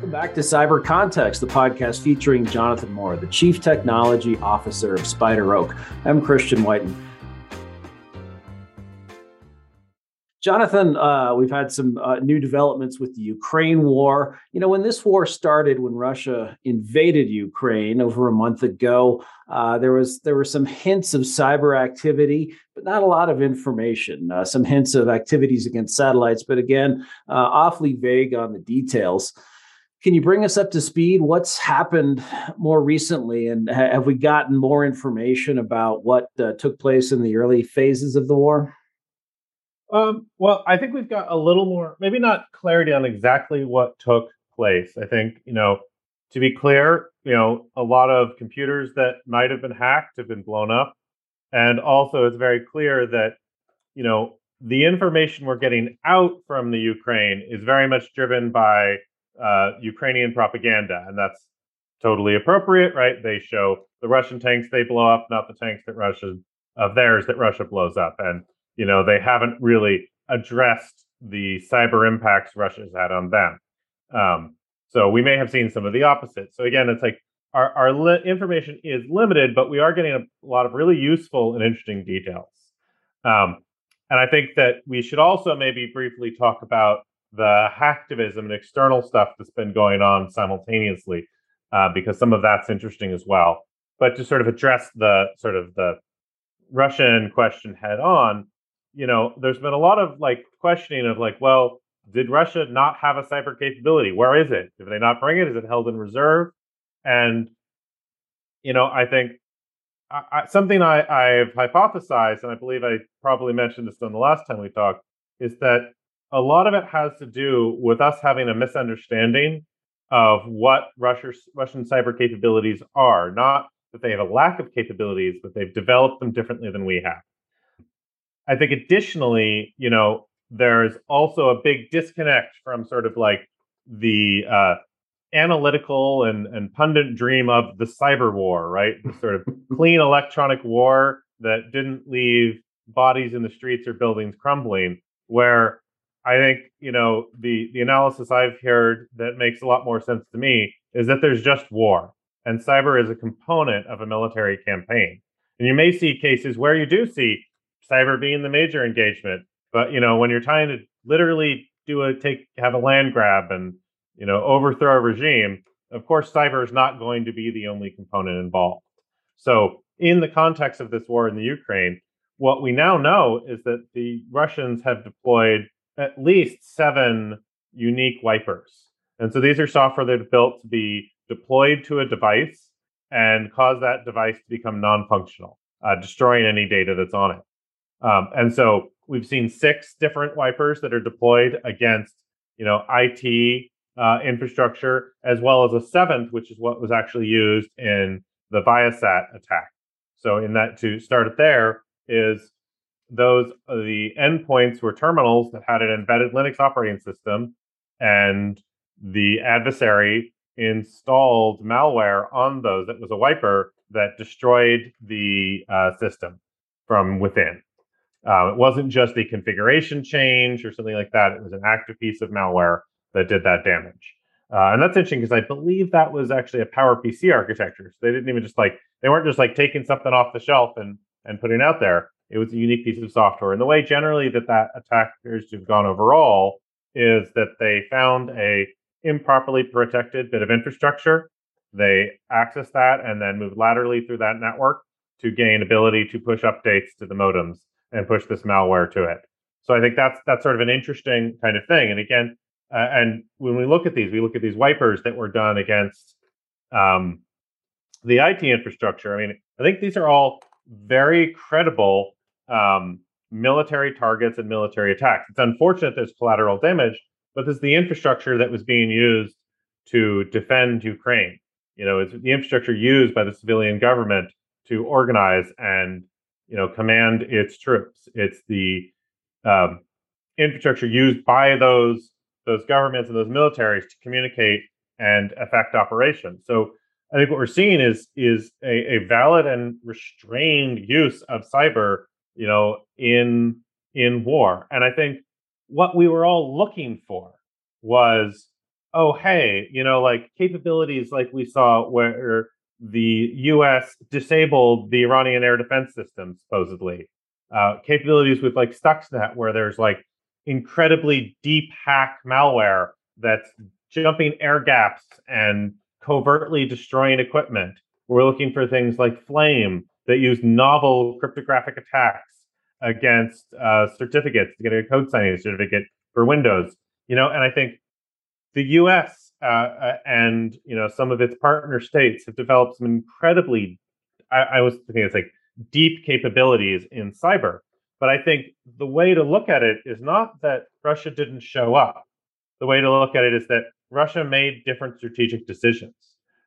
Welcome back to Cyber Context, the podcast featuring Jonathan Moore, the Chief Technology Officer of SpiderOak. I'm Christian Whiton. Jonathan, uh, we've had some uh, new developments with the Ukraine war. You know, when this war started, when Russia invaded Ukraine over a month ago, uh, there was there were some hints of cyber activity, but not a lot of information. Uh, some hints of activities against satellites, but again, uh, awfully vague on the details. Can you bring us up to speed? What's happened more recently, and ha- have we gotten more information about what uh, took place in the early phases of the war? Um, well, I think we've got a little more, maybe not clarity on exactly what took place. I think, you know, to be clear, you know, a lot of computers that might have been hacked have been blown up. And also, it's very clear that, you know, the information we're getting out from the Ukraine is very much driven by uh, Ukrainian propaganda. And that's totally appropriate, right? They show the Russian tanks they blow up, not the tanks that Russia, of theirs that Russia blows up. And you know, they haven't really addressed the cyber impacts Russia's had on them. Um, so we may have seen some of the opposite. So again, it's like our, our li- information is limited, but we are getting a lot of really useful and interesting details. Um, and I think that we should also maybe briefly talk about the hacktivism and external stuff that's been going on simultaneously, uh, because some of that's interesting as well. But to sort of address the sort of the Russian question head on, you know, there's been a lot of like questioning of like, well, did Russia not have a cyber capability? Where is it? Did they not bring it? Is it held in reserve? And you know, I think I, I, something I, I've hypothesized, and I believe I probably mentioned this on the last time we talked, is that a lot of it has to do with us having a misunderstanding of what Russia's, Russian cyber capabilities are. Not that they have a lack of capabilities, but they've developed them differently than we have. I think additionally, you know, there's also a big disconnect from sort of like the uh, analytical and, and pundit dream of the cyber war, right? The sort of clean electronic war that didn't leave bodies in the streets or buildings crumbling, where I think, you know, the, the analysis I've heard that makes a lot more sense to me is that there's just war and cyber is a component of a military campaign. And you may see cases where you do see cyber being the major engagement. But you know, when you're trying to literally do a take have a land grab and you know overthrow a regime, of course, cyber is not going to be the only component involved. So, in the context of this war in the Ukraine, what we now know is that the Russians have deployed at least seven unique wipers. And so these are software that are built to be deployed to a device and cause that device to become non functional, uh, destroying any data that's on it. Um, and so we've seen six different wipers that are deployed against, you know, IT uh, infrastructure, as well as a seventh, which is what was actually used in the Viasat attack. So in that, to start it there, is those uh, the endpoints were terminals that had an embedded Linux operating system, and the adversary installed malware on those. That was a wiper that destroyed the uh, system from within. Uh, it wasn't just a configuration change or something like that. It was an active piece of malware that did that damage. Uh, and that's interesting because I believe that was actually a PowerPC architecture. So they didn't even just like they weren't just like taking something off the shelf and and putting out there. It was a unique piece of software. And the way generally that that attack appears to have gone overall is that they found a improperly protected bit of infrastructure. They accessed that and then moved laterally through that network to gain ability to push updates to the modems and push this malware to it. So I think that's that's sort of an interesting kind of thing. And again, uh, and when we look at these, we look at these wipers that were done against um, the IT infrastructure. I mean, I think these are all very credible um, military targets and military attacks. It's unfortunate there's collateral damage, but this is the infrastructure that was being used to defend Ukraine. You know, it's the infrastructure used by the civilian government to organize and you know command its troops. It's the um, infrastructure used by those those governments and those militaries to communicate and affect operations. So I think what we're seeing is is a, a valid and restrained use of cyber, you know, in in war. And I think what we were all looking for was oh, hey, you know, like capabilities like we saw where the US disabled the Iranian air defense system, supposedly. Uh, capabilities with like Stuxnet, where there's like incredibly deep hack malware that's jumping air gaps and covertly destroying equipment. We're looking for things like Flame that use novel cryptographic attacks against uh, certificates to get a code signing certificate for Windows. You know, and I think the U.S. Uh, uh, and you know some of its partner states have developed some incredibly, I, I was thinking it's like deep capabilities in cyber. But I think the way to look at it is not that Russia didn't show up. The way to look at it is that Russia made different strategic decisions.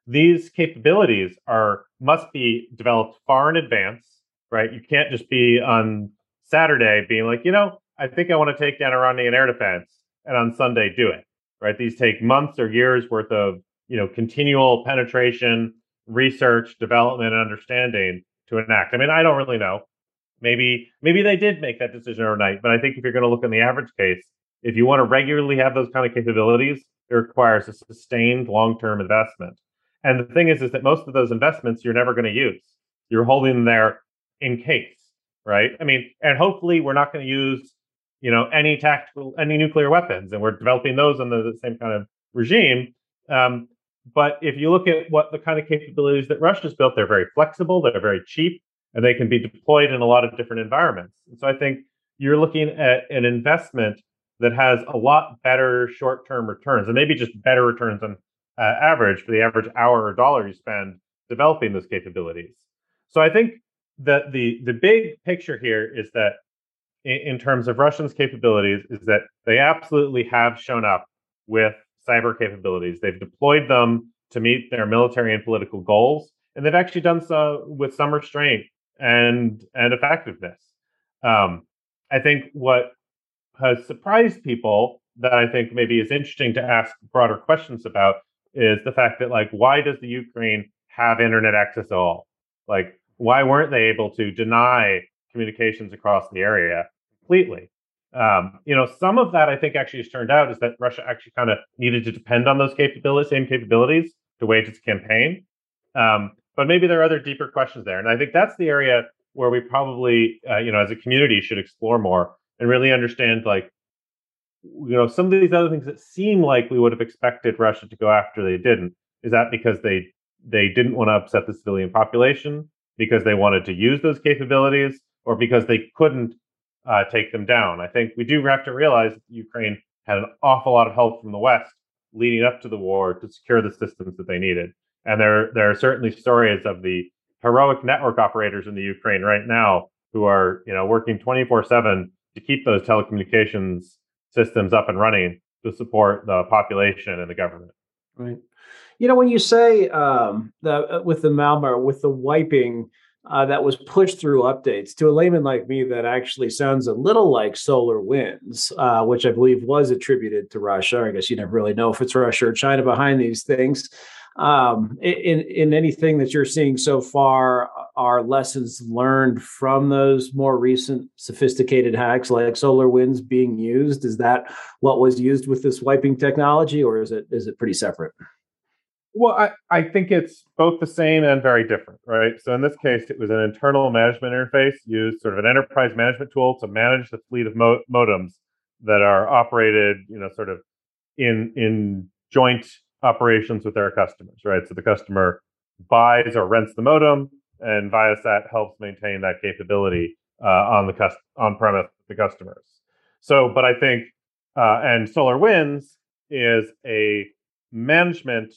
These capabilities are must be developed far in advance, right? You can't just be on Saturday being like, you know, I think I want to take down Iranian air defense, and on Sunday do it, right? These take months or years worth of you know continual penetration, research, development, and understanding to enact. I mean, I don't really know. Maybe maybe they did make that decision overnight, but I think if you're going to look in the average case, if you want to regularly have those kind of capabilities, it requires a sustained long-term investment. And the thing is, is that most of those investments you're never going to use. You're holding them there in case, right? I mean, and hopefully we're not going to use, you know, any tactical, any nuclear weapons, and we're developing those under the same kind of regime. Um, but if you look at what the kind of capabilities that Russia's built, they're very flexible, they're very cheap, and they can be deployed in a lot of different environments. And so I think you're looking at an investment that has a lot better short-term returns, and maybe just better returns on uh, average for the average hour or dollar you spend developing those capabilities. So I think that the the big picture here is that in, in terms of Russians' capabilities, is that they absolutely have shown up with cyber capabilities. They've deployed them to meet their military and political goals, and they've actually done so with some restraint and and effectiveness. Um, I think what has surprised people that I think maybe is interesting to ask broader questions about is the fact that like why does the Ukraine have internet access at all? Like why weren't they able to deny communications across the area completely? Um, you know, some of that I think actually has turned out is that Russia actually kind of needed to depend on those capabilities, same capabilities to wage its campaign. Um, but maybe there are other deeper questions there, and I think that's the area where we probably, uh, you know, as a community should explore more and really understand like you know some of these other things that seem like we would have expected Russia to go after they didn't. Is that because they they didn't want to upset the civilian population because they wanted to use those capabilities or because they couldn't uh, take them down? I think we do have to realize that Ukraine had an awful lot of help from the West leading up to the war to secure the systems that they needed. And there there are certainly stories of the heroic network operators in the Ukraine right now who are you know working 24 7 to keep those telecommunications systems up and running to support the population and the government. Right. You know, when you say um, the uh, with the malware, with the wiping uh, that was pushed through updates, to a layman like me, that actually sounds a little like SolarWinds, uh, which I believe was attributed to Russia. I guess you never really know if it's Russia or China behind these things um, in in anything that you're seeing so far are lessons learned from those more recent sophisticated hacks like SolarWinds being used? Is that what was used with this wiping technology or is it is it pretty separate? Well i, I think it's both the same and very different right? So in this case it was an internal management interface used sort of an enterprise management tool to manage the fleet of mo- modems that are operated you know sort of in in joint operations with their customers, right? So the customer buys or rents the modem, and Viasat helps maintain that capability uh, on the cust- on premise the customers. So, but I think uh, and SolarWinds is a management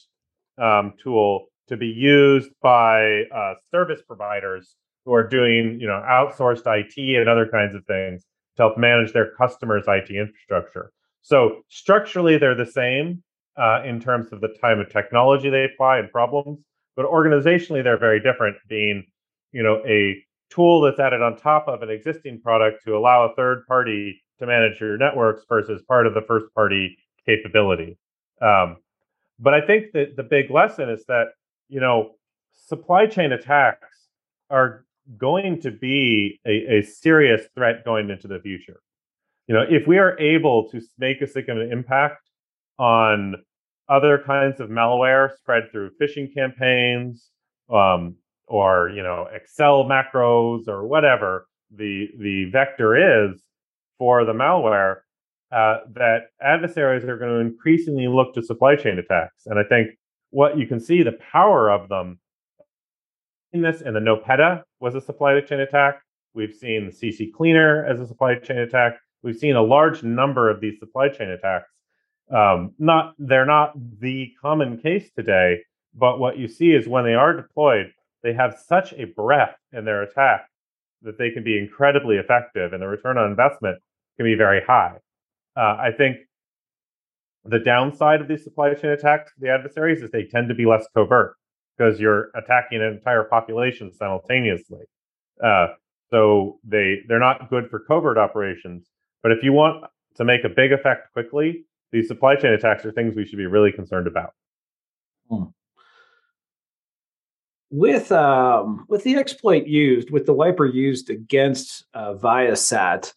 um, tool to be used by uh, service providers who are doing, you know, outsourced IT and other kinds of things to help manage their customers' IT infrastructure. So structurally, they're the same, uh, in terms of the type of technology they apply and problems, but organizationally they're very different. Being, you know, a tool that's added on top of an existing product to allow a third party to manage your networks versus part of the first party capability. Um, but I think that the big lesson is that you know supply chain attacks are going to be a, a serious threat going into the future. You know, if we are able to make a significant impact on other kinds of malware spread through phishing campaigns um, or you know Excel macros or whatever the the vector is for the malware, uh, that adversaries are going to increasingly look to supply chain attacks. And I think what you can see the power of them in this, and the NotPetya was a supply chain attack. We've seen the CC Cleaner as a supply chain attack. We've seen a large number of these supply chain attacks. Um, not they're not the common case today, but what you see is when they are deployed, they have such a breadth in their attack that they can be incredibly effective, and the return on investment can be very high. Uh, I think the downside of these supply chain attacks, the adversaries, is they tend to be less covert because you're attacking an entire population simultaneously. Uh, so they they're not good for covert operations. But if you want to make a big effect quickly, these supply chain attacks are things we should be really concerned about. Hmm. With um, with the exploit used, with the wiper used against uh, Viasat,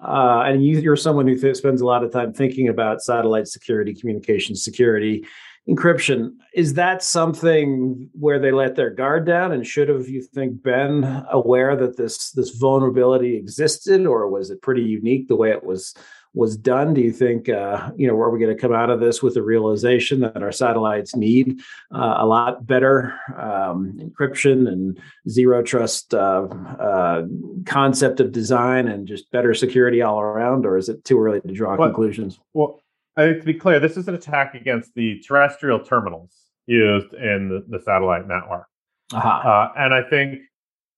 uh, and you, are someone who th- spends a lot of time thinking about satellite security, communication security, encryption. Is that something where they let their guard down and should have, you think, been aware that this this vulnerability existed, or was it pretty unique the way it was was done? Do you think, uh, you know, are we going to come out of this with the realization that our satellites need uh, a lot better um, encryption and zero trust uh, uh concept of design and just better security all around, or is it too early to draw well, conclusions? Well, I think to be clear, this is an attack against the terrestrial terminals used in the, the satellite network. Uh-huh. Uh, and I think,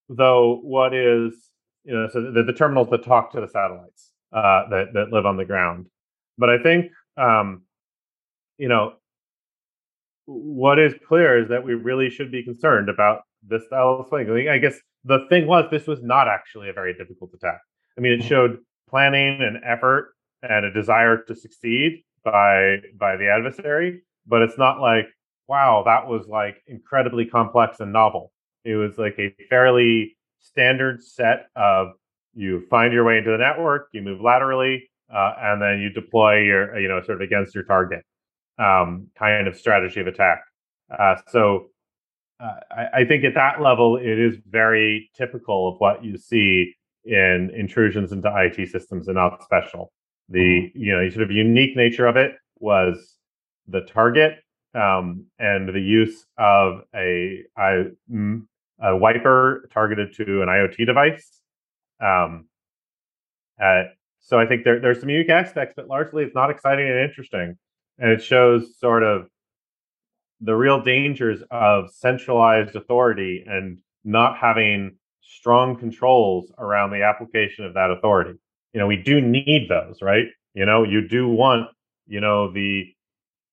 though, what is you know, so the, the terminals that talk to the satellites uh, that that live on the ground. But I think um, you know what is clear is that we really should be concerned about this style of swing. I, guess the thing was this was not actually a very difficult attack. I mean, it mm-hmm. showed planning and effort and a desire to succeed by by the adversary, but it's not like wow, that was like incredibly complex and novel. It was like a fairly standard set of you find your way into the network, you move laterally, uh, and then you deploy your, you know, sort of against your target um, kind of strategy of attack. Uh, so uh, I, I, think at that level, it is very typical of what you see in intrusions into IT systems and not special. The mm-hmm. you know sort of unique nature of it was the target um, and the use of a, a, a wiper targeted to an IoT device um, uh, so I think there, there's some unique aspects, but largely it's not exciting and interesting. And it shows sort of the real dangers of centralized authority and not having strong controls around the application of that authority. You know, we do need those, right? You know, you do want, you know, the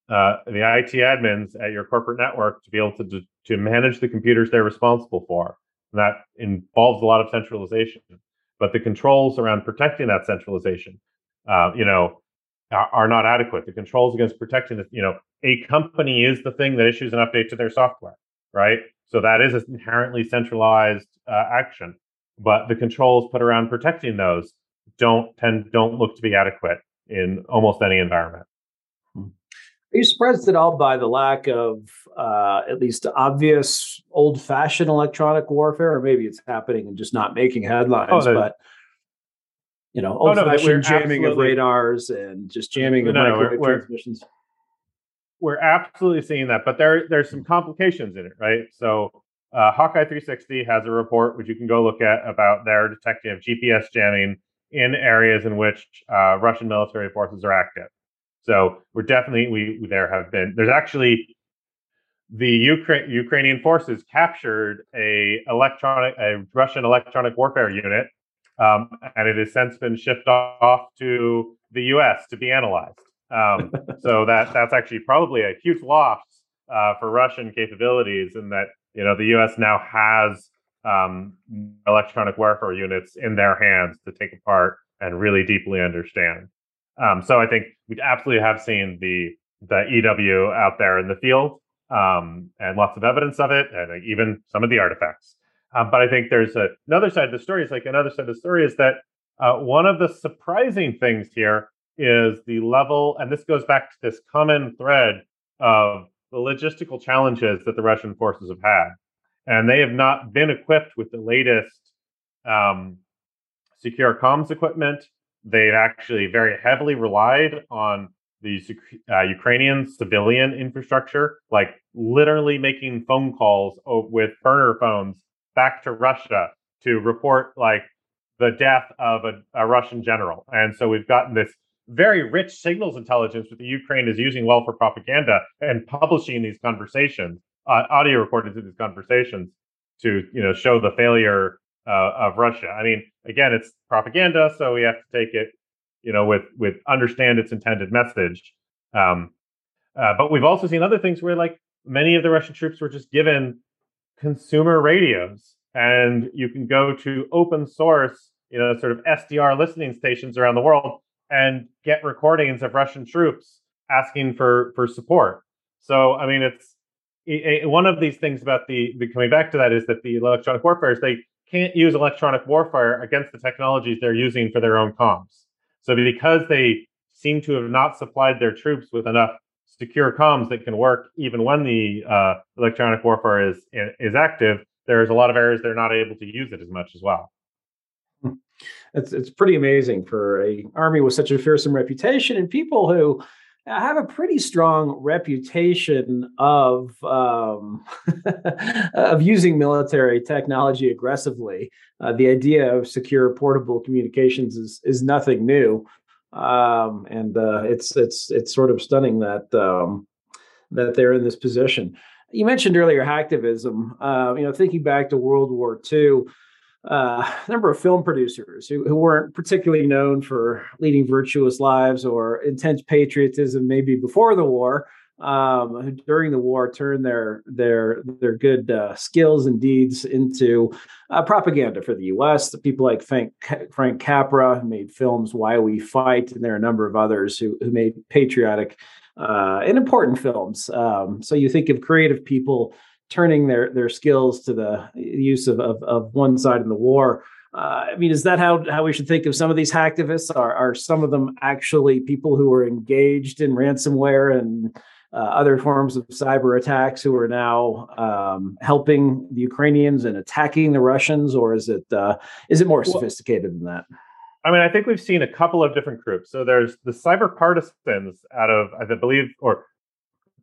uh, the IT admins at your corporate network to be able to to manage the computers they're responsible for. And that involves a lot of centralization but the controls around protecting that centralization, uh, you know, are, are, not adequate. The controls against protecting, the, you know, a company is the thing that issues an update to their software, right? So that is an inherently centralized uh, action, but the controls put around protecting those don't tend don't look to be adequate in almost any environment. Are you surprised at all by the lack of uh, at least obvious old fashioned electronic warfare? Or maybe it's happening and just not making headlines, oh, but you know, old fashioned oh, no, jamming of radars and just jamming of no, microwave we're, transmissions. We're absolutely seeing that, but there there's some complications in it, right? So uh, Hawkeye 360 has a report which you can go look at about their detecting of GPS jamming in areas in which uh, Russian military forces are active. So we're definitely we there have been there's actually the Ukraine Ukrainian forces captured a electronic a Russian electronic warfare unit, um, and it has since been shipped off to the U.S. to be analyzed. Um, so that that's actually probably a huge loss uh, for Russian capabilities, in that you know the U.S. now has um, electronic warfare units in their hands to take apart and really deeply understand. Um, so I think we absolutely have seen the the EW out there in the field, um, and lots of evidence of it, and even some of the artifacts. Um, but I think there's a, another side of the story. Is like another side of the story is that uh, one of the surprising things here is the level, and this goes back to this common thread of the logistical challenges that the Russian forces have had. And they have not been equipped with the latest um, secure comms equipment. They've actually very heavily relied on the uh, Ukrainian civilian infrastructure, like literally making phone calls with burner phones back to Russia to report like the death of a, a Russian general. And so we've gotten this very rich signals intelligence that the Ukraine is using well for propaganda and publishing these conversations, uh, audio recordings of these conversations to you know show the failure uh, of Russia. I mean, again, it's propaganda, so we have to take it you know with with understand its intended message. Um, uh, but we've also seen other things where like many of the Russian troops were just given consumer radios, and you can go to open source, you know, sort of SDR listening stations around the world and get recordings of Russian troops asking for for support. So I mean, it's it, it, one of these things about the, the coming back to that is that the electronic warfare is they can't use electronic warfare against the technologies they're using for their own comms. So because they seem to have not supplied their troops with enough secure comms that can work even when the uh, electronic warfare is is active, there's a lot of areas they're not able to use it as much as well. It's it's pretty amazing for a army with such a fearsome reputation and people who have a pretty strong reputation of um, of using military technology aggressively. Uh, the idea of secure portable communications is is nothing new, um, and uh, it's it's it's sort of stunning that um, that they're in this position. You mentioned earlier hacktivism. Uh, you know, thinking back to World War II uh, a number of film producers who, who weren't particularly known for leading virtuous lives or intense patriotism, maybe before the war, um, who during the war turned their their their good uh, skills and deeds into uh, propaganda for the U.S. The people like Frank, Frank Capra made films "Why We Fight," and there are a number of others who who made patriotic uh, and important films. Um, so you think of creative people turning their their skills to the use of of, of one side in the war. Uh, I mean, is that how how we should think of some of these hacktivists? Are are some of them actually people who are engaged in ransomware and uh, other forms of cyber attacks who are now um, helping the Ukrainians and attacking the Russians, or is it uh, is it more sophisticated than that? I mean, I think we've seen a couple of different groups. So there's the cyber partisans out of, I believe, or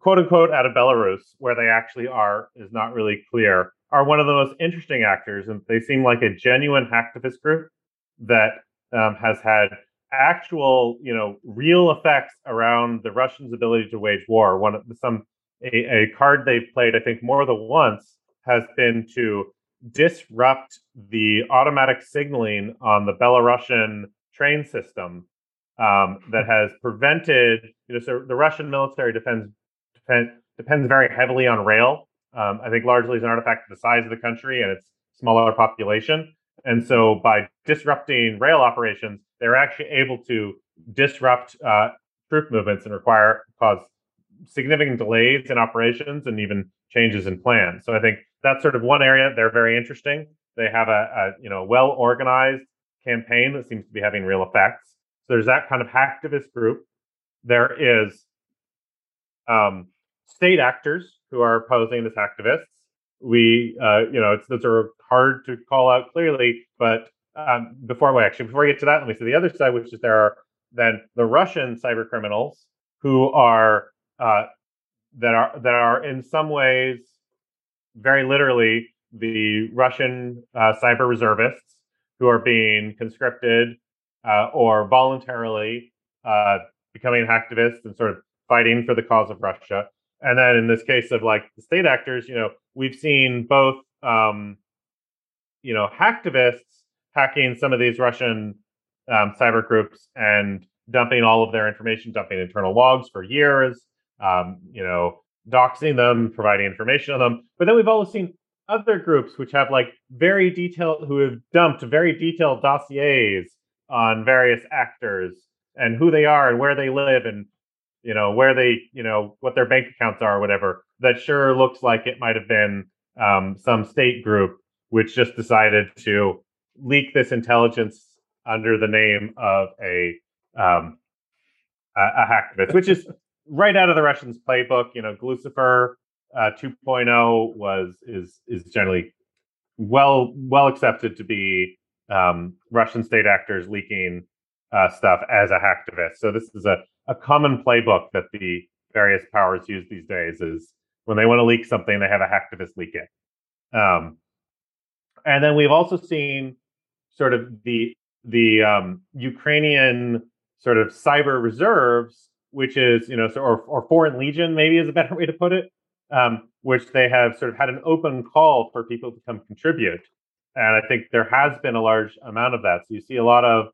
quote unquote out of Belarus, where they actually are, is not really clear, are one of the most interesting actors. And they seem like a genuine hacktivist group that um, has had actual, you know, real effects around the Russians' ability to wage war. One of some a, a card they've played, I think, more than once has been to disrupt the automatic signaling on the Belarusian train system um, that has prevented, you know, so the Russian military defends depend, depends very heavily on rail. Um, I think largely as an artifact of the size of the country and its smaller population. And so by disrupting rail operations, they're actually able to disrupt uh, troop movements and require cause significant delays in operations and even changes in plans. So I think that's sort of one area they're very interesting. They have a, a you know well organized campaign that seems to be having real effects. So there's that kind of hacktivist group. There is um, state actors who are posing as activists. We, uh, you know, it's those are hard to call out clearly. But um, before we actually before we get to that, let me see the other side, which is there are then the Russian cyber criminals who are uh, that are that are in some ways very literally the Russian uh, cyber reservists who are being conscripted uh, or voluntarily uh, becoming activists and sort of fighting for the cause of Russia. And then in this case of like the state actors, you know, we've seen both, um, you know, hacktivists hacking some of these Russian um, cyber groups and dumping all of their information, dumping internal logs for years, um, you know, doxing them, providing information on them. But then we've also seen other groups which have like very detailed, who have dumped very detailed dossiers on various actors and who they are and where they live and you know, where they, you know, what their bank accounts are or whatever, that sure looks like it might have been um, some state group which just decided to leak this intelligence under the name of a um, a, a hacktivist, which is right out of the Russians' playbook. You know, Guccifer uh, 2.0 was is is generally well well accepted to be um, Russian state actors leaking uh, stuff as a hacktivist. So this is a, a common playbook that the various powers use these days is when they want to leak something, they have a hacktivist leak it. Um, and then we've also seen sort of the the um, Ukrainian sort of cyber reserves, which is you know or or foreign legion maybe is a better way to put it, um, which they have sort of had an open call for people to come contribute, and I think there has been a large amount of that. So you see a lot of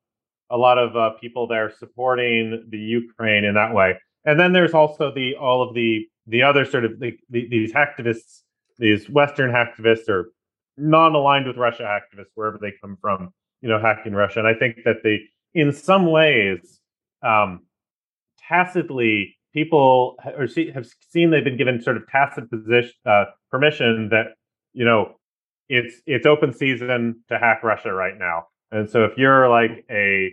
a lot of uh, people there supporting the Ukraine in that way, and then there's also the all of the the other sort of the, the, these hacktivists, these Western hacktivists or non-aligned with Russia activists, wherever they come from, you know, hacking Russia. And I think that they, in some ways, um, tacitly, people or see, have seen they've been given sort of tacit position uh, permission that you know it's it's open season to hack Russia right now. And so if you're like a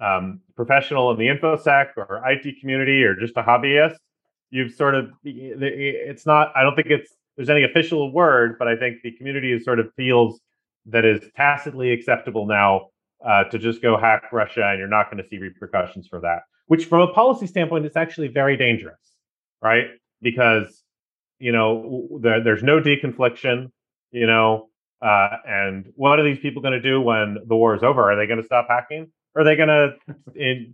um, professional in the infosec or IT community or just a hobbyist, you've sort of it's not. I don't think it's there's any official word, but I think the community is sort of feels that is tacitly acceptable now uh, to just go hack Russia, and you're not going to see repercussions for that. Which, from a policy standpoint, is actually very dangerous, right? Because you know there, there's no deconfliction, you know, uh, and what are these people going to do when the war is over? Are they going to stop hacking? Or are they going to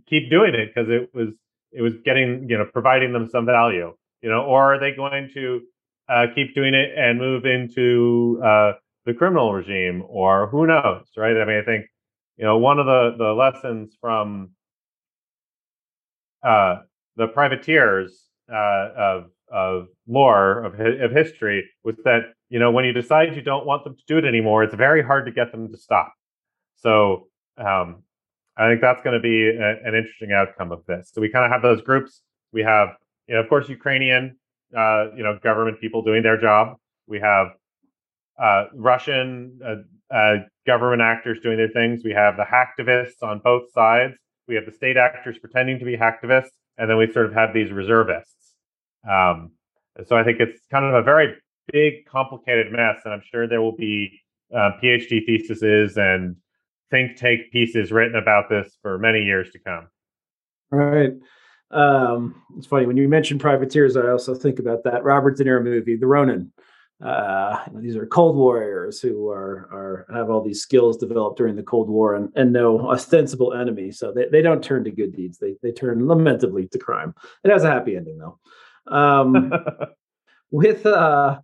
keep doing it because it was it was getting you know providing them some value? You know, or are they going to uh, keep doing it and move into uh, the criminal regime, or who knows, right? I mean, I think you know one of the the lessons from uh, the privateers uh, of of lore of of history was that you know when you decide you don't want them to do it anymore, it's very hard to get them to stop. So um, I think that's going to be a, an interesting outcome of this. So we kind of have those groups. We have, you know, of course, Ukrainian uh, you know, government people doing their job. We have uh, Russian uh, uh, government actors doing their things. We have the hacktivists on both sides. We have the state actors pretending to be hacktivists, and then we sort of have these reservists. Um, so I think it's kind of a very big, complicated mess, and I'm sure there will be uh, PhD theses and think tank pieces written about this for many years to come. Right. Um, it's funny when you mention privateers. I also think about that Robert De Niro movie, The Ronin. Uh, these are Cold Warriors who are are have all these skills developed during the Cold War and, and no ostensible enemy. So they, they don't turn to good deeds. They they turn lamentably to crime. It has a happy ending though. Um, with uh,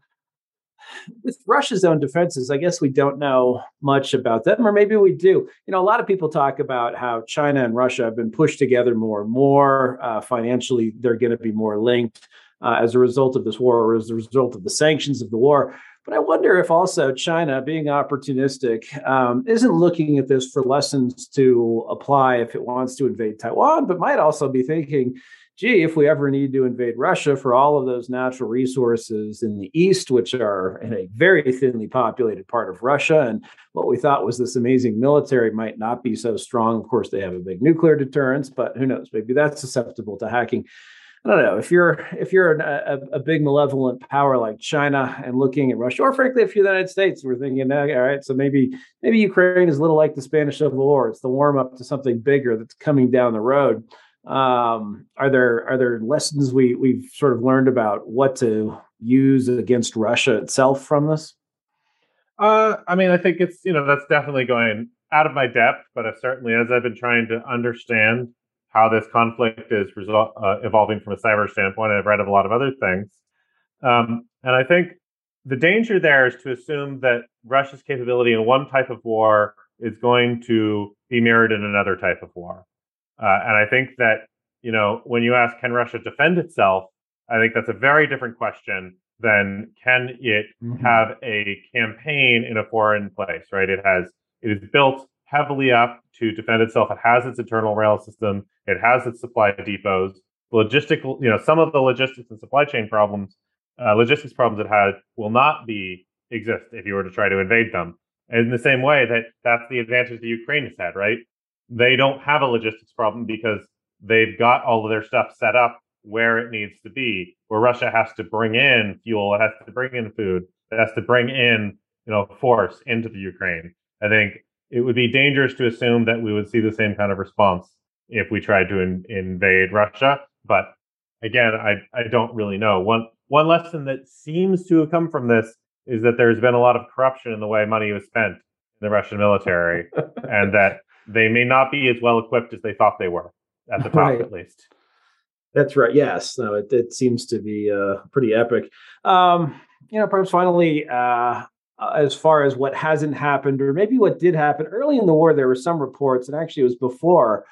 with Russia's own defenses, I guess we don't know much about them, or maybe we do. You know, a lot of people talk about how China and Russia have been pushed together more and more. Uh, financially, they're going to be more linked uh, as a result of this war, or as a result of the sanctions of the war. But I wonder if also China, being opportunistic, um, isn't looking at this for lessons to apply if it wants to invade Taiwan, but might also be thinking, gee, if we ever need to invade Russia for all of those natural resources in the east, which are in a very thinly populated part of Russia, and what we thought was this amazing military might not be so strong. Of course, they have a big nuclear deterrence, but who knows? Maybe that's susceptible to hacking. I don't know if you're if you're an, a, a big malevolent power like China and looking at Russia, or frankly, if you're the United States, we're thinking, all right, so maybe maybe Ukraine is a little like the Spanish Civil War. It's the warm up to something bigger that's coming down the road. Um, are there are there lessons we we've sort of learned about what to use against Russia itself from this? Uh, I mean, I think it's you know that's definitely going out of my depth, but I've certainly as I've been trying to understand how this conflict is result, uh, evolving from a cyber standpoint, I've read of a lot of other things, um, and I think the danger there is to assume that Russia's capability in one type of war is going to be mirrored in another type of war. Uh, and I think that, you know, when you ask, can Russia defend itself? I think that's a very different question than can it mm-hmm. have a campaign in a foreign place, right? It has, it is built heavily up to defend itself. It has its internal rail system. It has its supply depots. Logistical, you know, some of the logistics and supply chain problems, uh, logistics problems it had will not be exist if you were to try to invade them. And in the same way that that's the advantage that Ukraine has had, right? They don't have a logistics problem because they've got all of their stuff set up where it needs to be, where Russia has to bring in fuel, it has to bring in food, it has to bring in, you know, force into the Ukraine. I think it would be dangerous to assume that we would see the same kind of response if we tried to in, invade Russia. But again, I I don't really know. One one lesson that seems to have come from this is that there's been a lot of corruption in the way money was spent in the Russian military, and that they may not be as well equipped as they thought they were at the top, right. at least. That's right. Yes. No, it, it seems to be uh, pretty epic. Um, you know, perhaps finally, uh, as far as what hasn't happened, or maybe what did happen early in the war, there were some reports, and actually it was before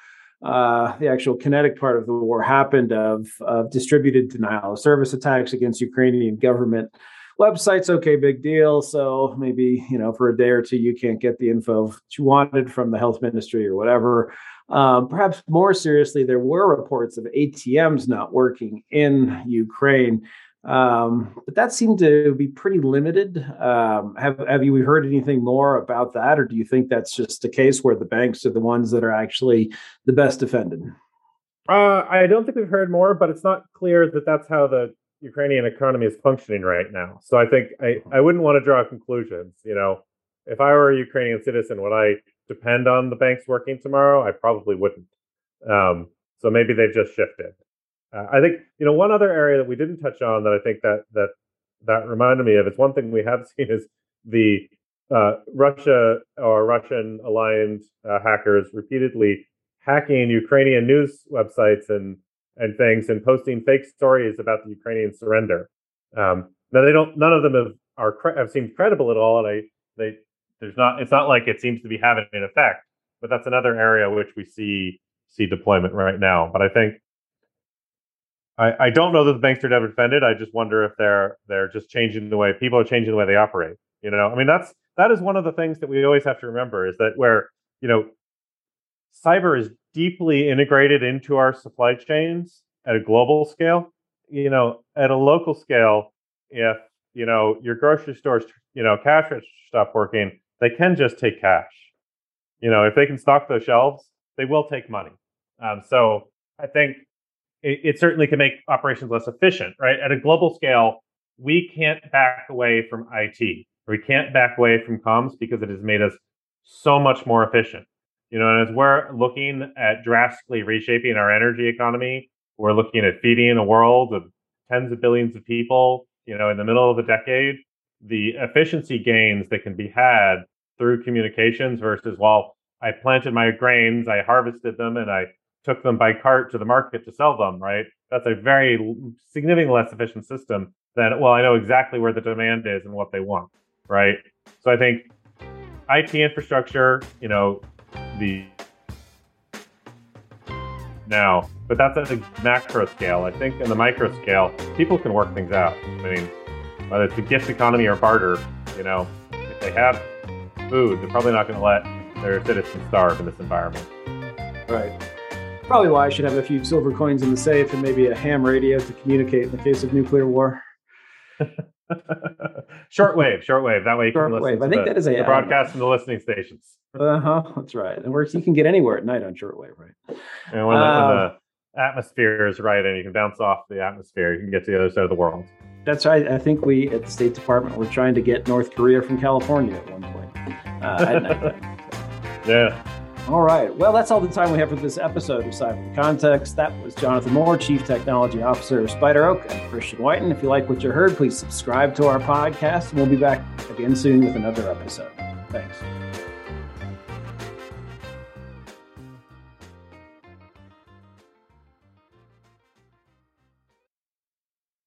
uh, the actual kinetic part of the war happened of, of distributed denial of service attacks against Ukrainian government websites. Okay, big deal. So maybe you know for a day or two you can't get the info that you wanted from the health ministry or whatever. Um, perhaps more seriously, there were reports of ATMs not working in Ukraine. Um, but that seemed to be pretty limited. Um, have have you heard anything more about that, or do you think that's just a case where the banks are the ones that are actually the best defended? Uh, I don't think we've heard more, but it's not clear that that's how the Ukrainian economy is functioning right now. So I think I, I wouldn't want to draw conclusions. You know, if I were a Ukrainian citizen, would I depend on the banks working tomorrow? I probably wouldn't. Um, so maybe they've just shifted. Uh, I think you know one other area that we didn't touch on that I think that that that reminded me of. It's one thing we have seen is the uh, Russia or Russian aligned uh, hackers repeatedly hacking Ukrainian news websites and and things and posting fake stories about the Ukrainian surrender. Um, now they don't. None of them have are have seemed credible at all, and I they there's not. It's not like it seems to be having an effect. But that's another area which we see see deployment right now. But I think I, I don't know that the banks are never defended. I just wonder if they're they're just changing the way people are changing the way they operate. You know, I mean that's that is one of the things that we always have to remember is that where you know cyber is deeply integrated into our supply chains at a global scale. You know, at a local scale, if you know your grocery stores, you know, cash register stop working, they can just take cash. You know, if they can stock those shelves, they will take money. Um, so I think it, it certainly can make operations less efficient, right? At a global scale, we can't back away from IT. We can't back away from comms because it has made us so much more efficient. You know, and as we're looking at drastically reshaping our energy economy, we're looking at feeding a world of tens of billions of people, you know, in the middle of the decade, the efficiency gains that can be had through communications versus, well, I planted my grains, I harvested them, and I took them by cart to the market to sell them, right? That's a very significantly less efficient system than, well, I know exactly where the demand is and what they want, right? So I think IT infrastructure, you know, the now, but that's at the macro scale. I think in the micro scale, people can work things out. I mean, whether it's a gift economy or barter, you know, if they have food, they're probably not going to let their citizens starve in this environment. Right. Probably why I should have a few silver coins in the safe and maybe a ham radio to communicate in the case of nuclear war. shortwave, shortwave. That way you can listen I think the, that is a broadcast from the listening stations. uh huh. That's right. And works. You can get anywhere at night on shortwave, right? And when, uh, the, when um, the atmosphere is right, and you can bounce off the atmosphere, you can get to the other side of the world. That's right. I think we at the State Department were trying to get North Korea from California at one point. Uh, at night. yeah. All right. Well, that's all the time we have for this episode of Cyber Context. That was Jonathan Moore, Chief Technology Officer of SpiderOak, and Christian Whiton. If you like what you heard, please subscribe to our podcast, and we'll be back again soon with another episode. Thanks.